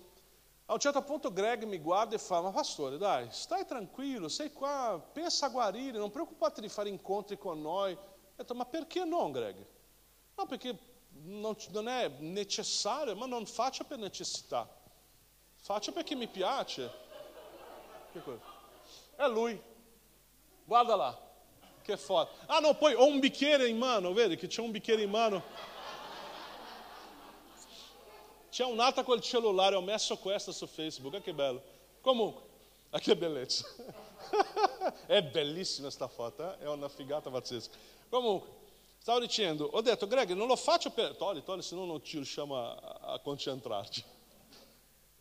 A un certo punto Greg mi guarda e fa, ma pastore dai, stai tranquillo, sei qua, pensa a guarire, non preoccupati di fare incontri con noi. Detto, ma perché no Greg? No, perché non, non è necessario, ma non faccia per necessità, faccia perché mi piace. È lui, guarda là, che forte. Ah no, poi ho un bicchiere in mano, vedi che c'è un bicchiere in mano. C'è un'altra col cellulare, ho messo questa su Facebook, ah, che bello. Comunque, <laughs> ah, che bellezza. <laughs> è bellissima sta foto, eh? è una figata pazzesca. Comunque, stavo dicendo, ho detto, Greg, non lo faccio per... Togli, togli, se no non ci riusciamo a, a concentrarci. <laughs>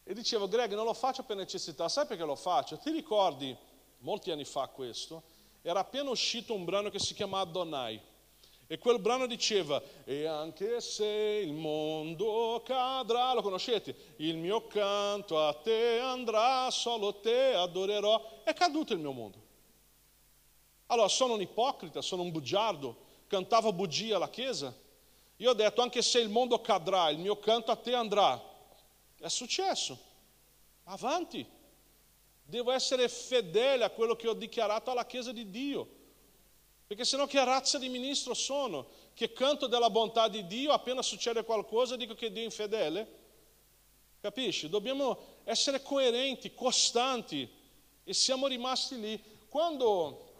E dicevo, Greg, non lo faccio per necessità, sai perché lo faccio? Ti ricordi, molti anni fa questo, era appena uscito un brano che si chiama Adonai. E quel brano diceva, e anche se il mondo cadrà, lo conoscete? Il mio canto a te andrà, solo te adorerò. È caduto il mio mondo. Allora, sono un ipocrita, sono un bugiardo, cantavo bugia alla chiesa. Io ho detto, anche se il mondo cadrà, il mio canto a te andrà. È successo. Avanti. Devo essere fedele a quello che ho dichiarato alla chiesa di Dio. Perché sennò che razza di ministro sono? Che canto della bontà di Dio, appena succede qualcosa dico che Dio è infedele? Capisci? Dobbiamo essere coerenti, costanti e siamo rimasti lì. Quando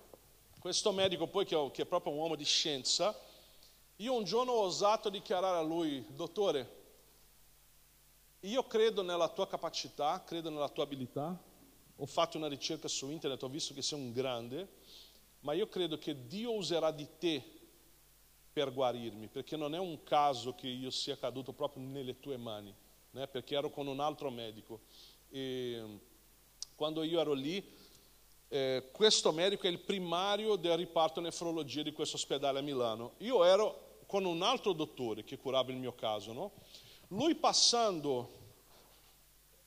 questo medico poi che, che è proprio un uomo di scienza, io un giorno ho osato dichiarare a lui, dottore, io credo nella tua capacità, credo nella tua abilità, ho fatto una ricerca su internet, ho visto che sei un grande, ma io credo che Dio userà di te per guarirmi, perché non è un caso che io sia caduto proprio nelle tue mani, né? perché ero con un altro medico. E quando io ero lì, eh, questo medico è il primario del riparto nefrologia di questo ospedale a Milano. Io ero con un altro dottore che curava il mio caso, no? Lui passando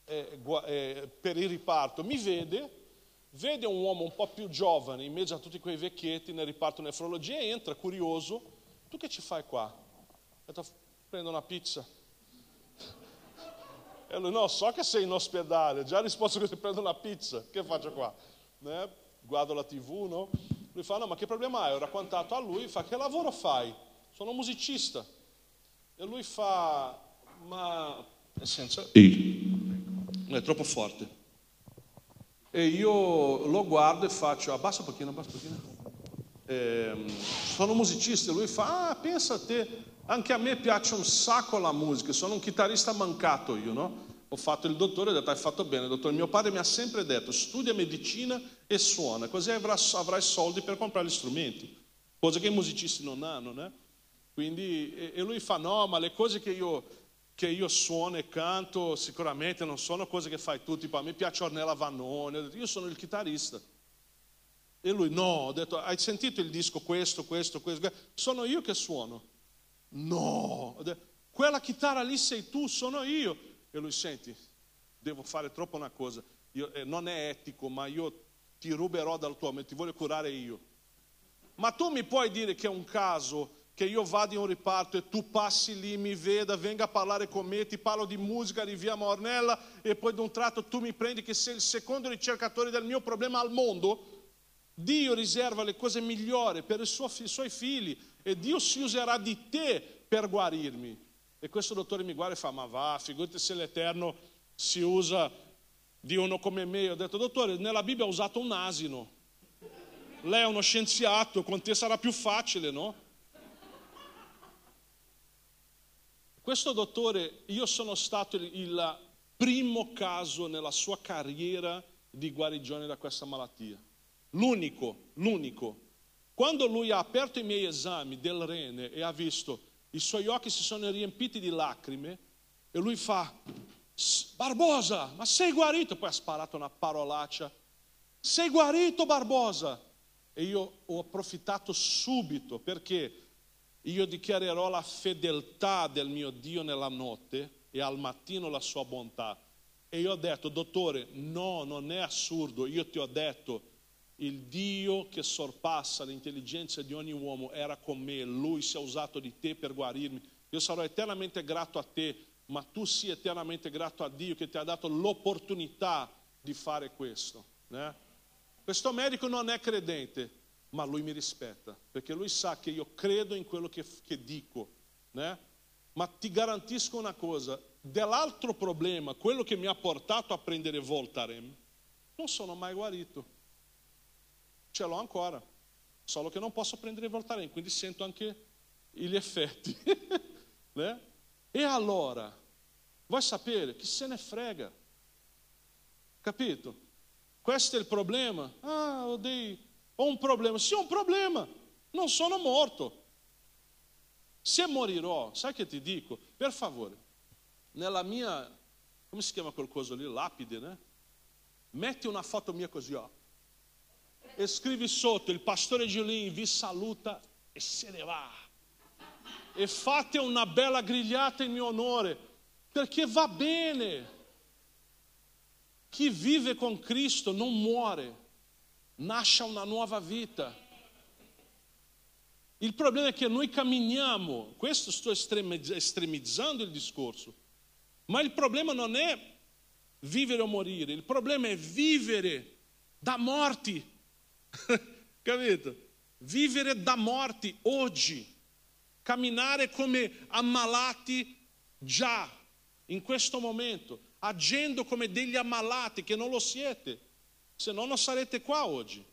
eh, eh, per il riparto mi vede vede un uomo un po' più giovane in mezzo a tutti quei vecchietti nel riparto nefrologia e entra curioso. Tu che ci fai qua? Detto, prendo una pizza. E lui, no, so che sei in ospedale, già risposto che ti prendo una pizza, che faccio qua? Né? Guardo la tv, no? Lui fa, no, ma che problema hai? Ho raccontato a lui, fa, che lavoro fai? Sono musicista. E lui fa, ma... Nel senso, è troppo forte. E io lo guardo e faccio, abbassa un pochino, abbassa un pochino. Eh, sono musicista e lui fa, ah, pensa a te, anche a me piace un sacco la musica, sono un chitarrista mancato io, no? Ho fatto il dottore e ho detto, hai fatto bene, dottore. Mio padre mi ha sempre detto, studia medicina e suona, così avrai, avrai soldi per comprare gli strumenti, cosa che i musicisti non hanno, né? Quindi, e lui fa, no, ma le cose che io che io suono e canto, sicuramente non sono cose che fai tu, tipo a me piace Ornella detto, io sono il chitarrista. E lui, no, ho detto, hai sentito il disco questo, questo, questo? Sono io che suono. No, quella chitarra lì sei tu, sono io. E lui, senti, devo fare troppo una cosa, io, eh, non è etico, ma io ti ruberò dal tuo, ti voglio curare io. Ma tu mi puoi dire che è un caso che io vada in un riparto e tu passi lì, mi veda, venga a parlare con me, ti parlo di musica di via Mornella e poi di un tratto tu mi prendi che sei il secondo ricercatore del mio problema al mondo, Dio riserva le cose migliori per i suoi figli e Dio si userà di te per guarirmi. E questo dottore mi guarda e fa, ma va, figurati se l'Eterno si usa di uno come me. Io ho detto, dottore, nella Bibbia ha usato un asino. Lei è uno scienziato, con te sarà più facile, no? Questo dottore, io sono stato il, primo caso nella sua carriera di guarigione da questa malattia. L'unico, l'unico. Quando lui ha aperto i miei esami del rene e ha visto, i suoi occhi si sono riempiti di lacrime e lui fa, Barbosa, ma sei guarito? Poi ha sparato una parolaccia, sei guarito Barbosa? E io ho approfittato subito perché io dichiarerò la fedeltà del mio Dio nella notte e al mattino la sua bontà. E io ho detto, dottore, no, non è assurdo, io ti ho detto, il Dio che sorpassa l'intelligenza di ogni uomo era con me, lui si è usato di te per guarirmi. Io sarò eternamente grato a te, ma tu sii eternamente grato a Dio che ti ha dato l'opportunità di fare questo. Né? Questo medico non è credente, ma lui mi rispetta, perché lui sa che io credo in quello che, che dico. Né? Ma ti garantisco una cosa, dell'altro problema, quello che mi ha portato a prendere Voltaren, non sono mai guarito. Ce l'ho ancora, solo che non posso prendere Voltaren, quindi sento anche gli effetti. <laughs> né? E allora, vuoi sapere? Chi se ne frega? Capito? Questo è il problema. Ah, ho dei ho un problema. Sì, ho un problema. Non sono morto. Se morirò, sai che ti dico? Per favore, nella mia, come si chiama quel coso lì? Lapide, né? Metti una foto mia così, ó. E scrivi sotto, il pastore Giulin vi saluta e se ne va. E fate una bella grigliata in mio onore, perché va bene. Chi vive con Cristo non muore nasce una nuova vita. Il problema è che noi camminiamo, questo sto estremizzando il discorso, ma il problema non è vivere o morire, il problema è vivere da morti, <laughs> capito? Vivere da morti oggi, camminare come ammalati già, in questo momento, agendo come degli ammalati che non lo siete senão non sarete qua oggi.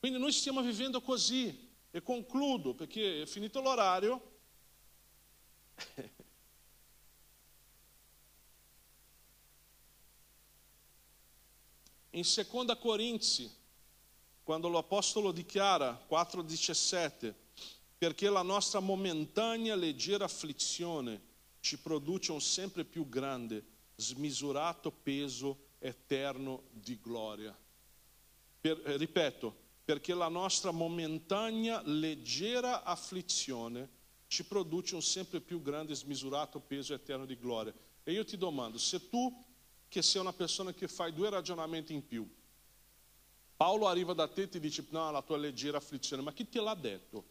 Quindi noi stiamo vivendo così. E concludo, perché è finito l'orario. In seconda Corinzi, quando l'Apostolo dichiara, 4,17, perché la nostra momentanea leggera afflizione ci produce un sempre più grande, smisurato peso eterno di gloria. Per, eh, ripeto, perché la nostra momentanea, leggera afflizione ci produce un sempre più grande, smisurato peso eterno di gloria. E io ti domando, se tu, che sei una persona che fai due ragionamenti in più, Paolo arriva da te e ti dice, no, la tua leggera afflizione, ma chi te l'ha detto?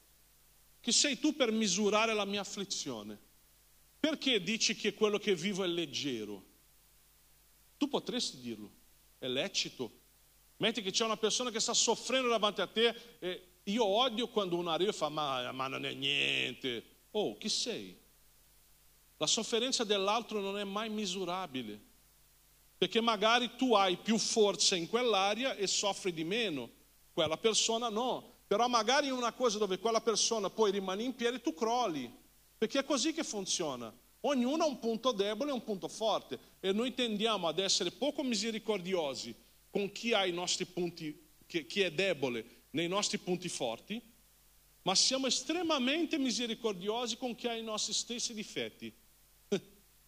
Chi sei tu per misurare la mia afflizione? Perché dici che quello che vivo è leggero? Tu potresti dirlo, è lecito. Metti che c'è una persona che sta soffrendo davanti a te e io odio quando uno arriva e fa ma, ma non è niente. Oh, chi sei? La sofferenza dell'altro non è mai misurabile, perché magari tu hai più forza in quell'area e soffri di meno, quella persona no. Però magari in una cosa dove quella persona poi rimane in piedi, tu crolli, perché è così che funziona. Ognuno ha un punto debole e un punto forte e noi tendiamo ad essere poco misericordiosi con chi ha i nostri punti, chi è debole nei nostri punti forti, ma siamo estremamente misericordiosi con chi ha i nostri stessi difetti. <laughs>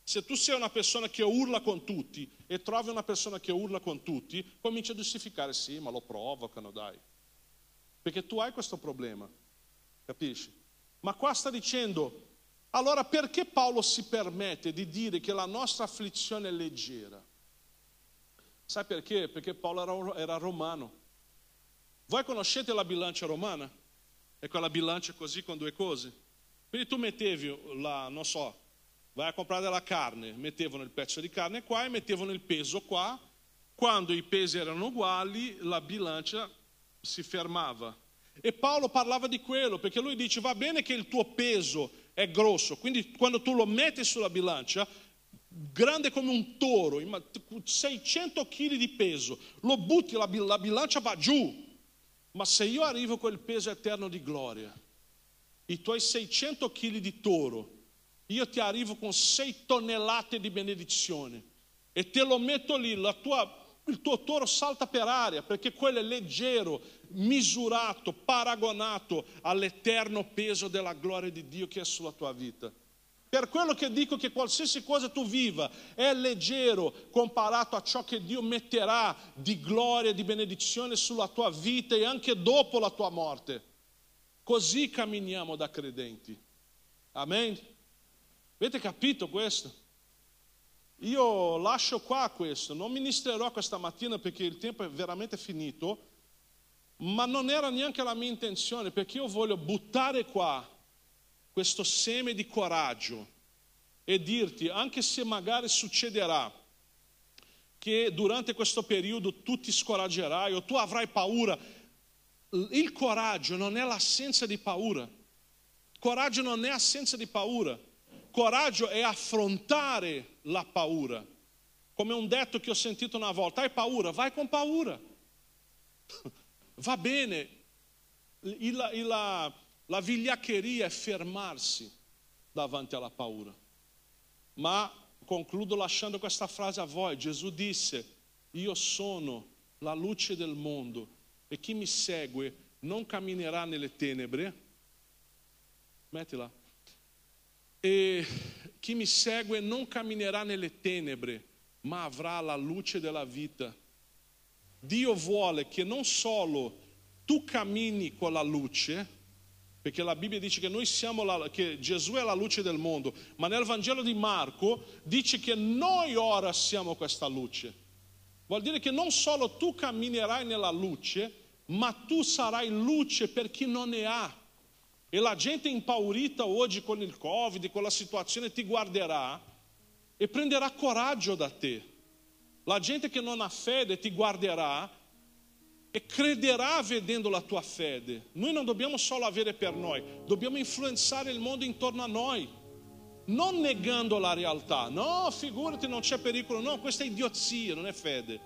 Se tu sei una persona che urla con tutti e trovi una persona che urla con tutti, cominci a giustificare, sì, ma lo provocano, dai. Perché tu hai questo problema, capisci? Ma qua sta dicendo, allora perché Paolo si permette di dire che la nostra afflizione è leggera? Sai perché? Perché Paolo era, era romano. Voi conoscete la bilancia romana? È quella bilancia così con due cose. Quindi tu mettevi la, non so, vai a comprare della carne, mettevano il pezzo di carne qua e mettevano il peso qua. Quando i pesi erano uguali, la bilancia si fermava. E Paolo parlava di quello, perché lui dice, va bene che il tuo peso è grosso, quindi quando tu lo metti sulla bilancia, grande come un toro, 600 kg di peso, lo butti, la, la bilancia va giù. Ma se io arrivo con il peso eterno di gloria, i tuoi 600 kg di toro io ti arrivo con sei tonnellate di benedizione e te lo metto lì, tua, il tuo toro salta per aria perché quello è leggero, misurato, paragonato all'eterno peso della gloria di Dio che è sulla tua vita. Per quello che dico che qualsiasi cosa tu viva è leggero comparato a ciò che Dio metterà di gloria e di benedizione sulla tua vita e anche dopo la tua morte. Così camminiamo da credenti. Amen? Avete capito questo? Io lascio qua questo, non ministrerò questa mattina perché il tempo è veramente finito, ma non era neanche la mia intenzione perché io voglio buttare qua questo seme di coraggio e dirti, anche se magari succederà che durante questo periodo tu ti scoraggerai o tu avrai paura, il coraggio non è l'assenza di paura. Coraggio non è assenza di paura. Coraggio è affrontare la paura. Come un detto che ho sentito una volta, hai paura, vai con paura. Va bene, il, il, la vigliaccheria è fermarsi davanti alla paura. Ma concludo lasciando questa frase a voi. Gesù disse, io sono la luce del mondo e chi mi segue non camminerà nelle tenebre. Mettila. E chi mi segue non camminerà nelle tenebre, ma avrà la luce della vita. Dio vuole che non solo tu cammini con la luce, perché la Bibbia dice che, noi siamo la, che Gesù è la luce del mondo, ma nel Vangelo di Marco dice che noi ora siamo questa luce. Vuol dire che non solo tu camminerai nella luce, ma tu sarai luce per chi non ne ha. E la gente impaurita oggi con il Covid, con la situazione, ti guarderà e prenderà coraggio da te. La gente che non ha fede ti guarderà e crederà vedendo la tua fede. Noi non dobbiamo solo avere per noi, dobbiamo influenzare il mondo intorno a noi, non negando la realtà. No, figurati, non c'è pericolo. No, questa è idiozia, non è fede.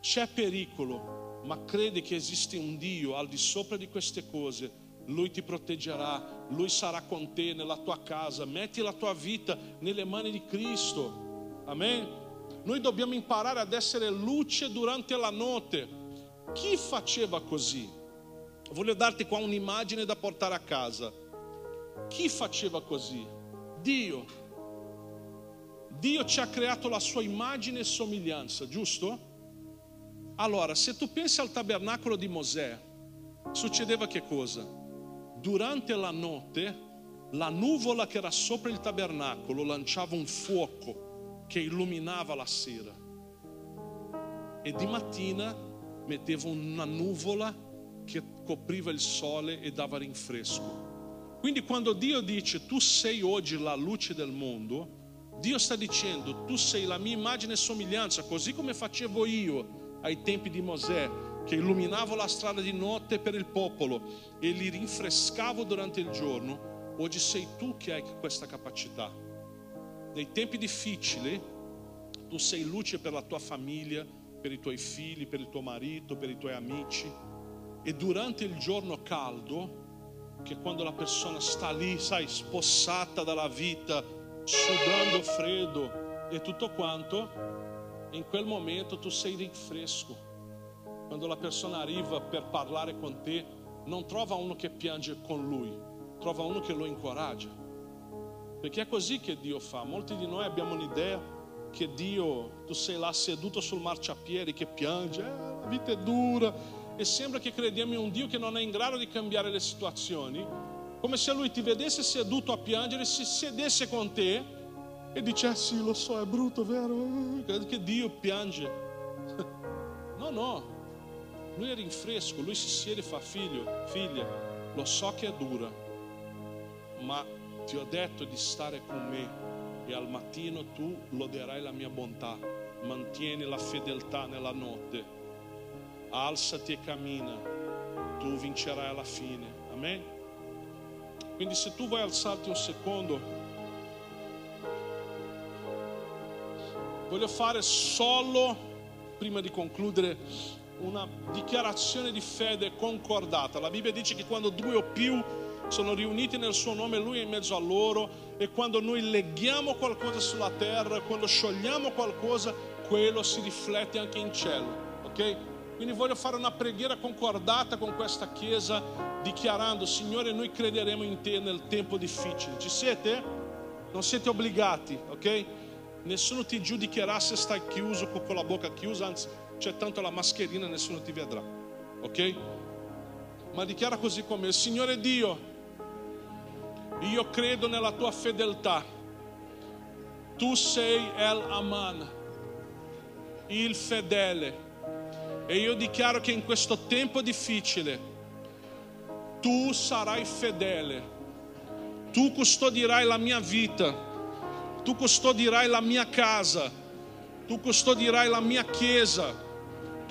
C'è pericolo, ma credi che esiste un Dio al di sopra di queste cose. Lui ti proteggerà, Lui sarà con te nella tua casa. Metti la tua vita nelle mani di Cristo. Amen. Noi dobbiamo imparare ad essere luce durante la notte chi faceva così? Voglio darti qua un'immagine da portare a casa. Chi faceva così? Dio. Dio ci ha creato la sua immagine e somiglianza, giusto? Allora, se tu pensi al tabernacolo di Mosè, succedeva che cosa? Durante la notte, la nuvola che era sopra il tabernacolo lanciava un fuoco che illuminava la sera. E di mattina metteva una nuvola che copriva il sole e dava rinfresco. Quindi quando Dio dice tu sei oggi la luce del mondo, Dio sta dicendo tu sei la mia immagine e somiglianza, così come facevo io ai tempi di Mosè, che illuminavo la strada di notte per il popolo e li rinfrescavo durante il giorno, oggi sei tu che hai questa capacità. Nei tempi difficili tu sei luce per la tua famiglia, per i tuoi figli, per il tuo marito, per i tuoi amici. E durante il giorno caldo, che quando la persona sta lì, sai, spossata dalla vita, sudando freddo e tutto quanto, in quel momento tu sei rinfresco. Quando la persona arriva per parlare con te, non trova uno che piange con lui, trova uno che lo incoraggia. Perché è così che Dio fa. Molti di noi abbiamo un'idea che Dio, tu sei là seduto sul marciapiede che piange, eh, la vita è dura e sembra che crediamo in un Dio che non è in grado di cambiare le situazioni, come se Lui ti vedesse seduto a piangere, si sedesse con te e dice, ah sì, lo so, è brutto, vero? Credo che Dio piange. <laughs> No, no, Lui è rinfresco, Lui si siede e fa figlio, figlia, lo so che è dura, ma ti ho detto di stare con me e al mattino tu loderai la mia bontà. Mantieni la fedeltà nella notte. Alzati e cammina. Tu vincerai alla fine. Amen? Quindi se tu vuoi alzarti un secondo, voglio fare solo, prima di concludere, una dichiarazione di fede concordata. La Bibbia dice che quando due o più sono riuniti nel suo nome, lui è in mezzo a loro e quando noi leghiamo qualcosa sulla terra, quando sciogliamo qualcosa, quello si riflette anche in cielo, ok? Quindi voglio fare una preghiera concordata con questa chiesa dichiarando, Signore, noi crederemo in te nel tempo difficile. Ci siete? Non siete obbligati, ok? Nessuno ti giudicherà se stai chiuso con la bocca chiusa, anzi c'è tanto la mascherina, nessuno ti vedrà, ok? Ma dichiara così come, Signore Dio, io credo nella tua fedeltà. Tu sei El Aman, il fedele. E io dichiaro che in questo tempo difficile tu sarai fedele. Tu custodirai la mia vita. Tu custodirai la mia casa. Tu custodirai la mia chiesa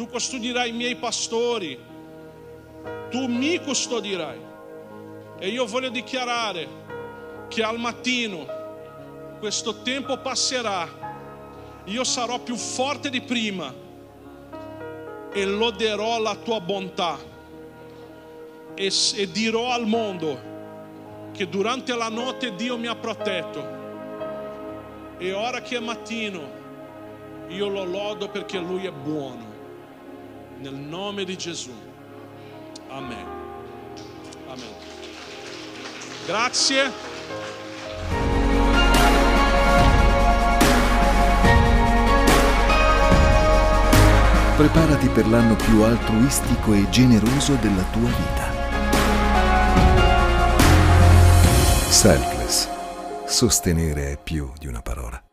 tu custodirai i miei pastori, tu mi custodirai. E io voglio dichiarare che al mattino questo tempo passerà, io sarò più forte di prima e loderò la tua bontà e, e dirò al mondo che durante la notte Dio mi ha protetto. E ora che è mattino io lo lodo perché Lui è buono nel nome di Gesù. Amen. Amen. Grazie. Preparati per l'anno più altruistico e generoso della tua vita. Selfless. Sostenere è più di una parola.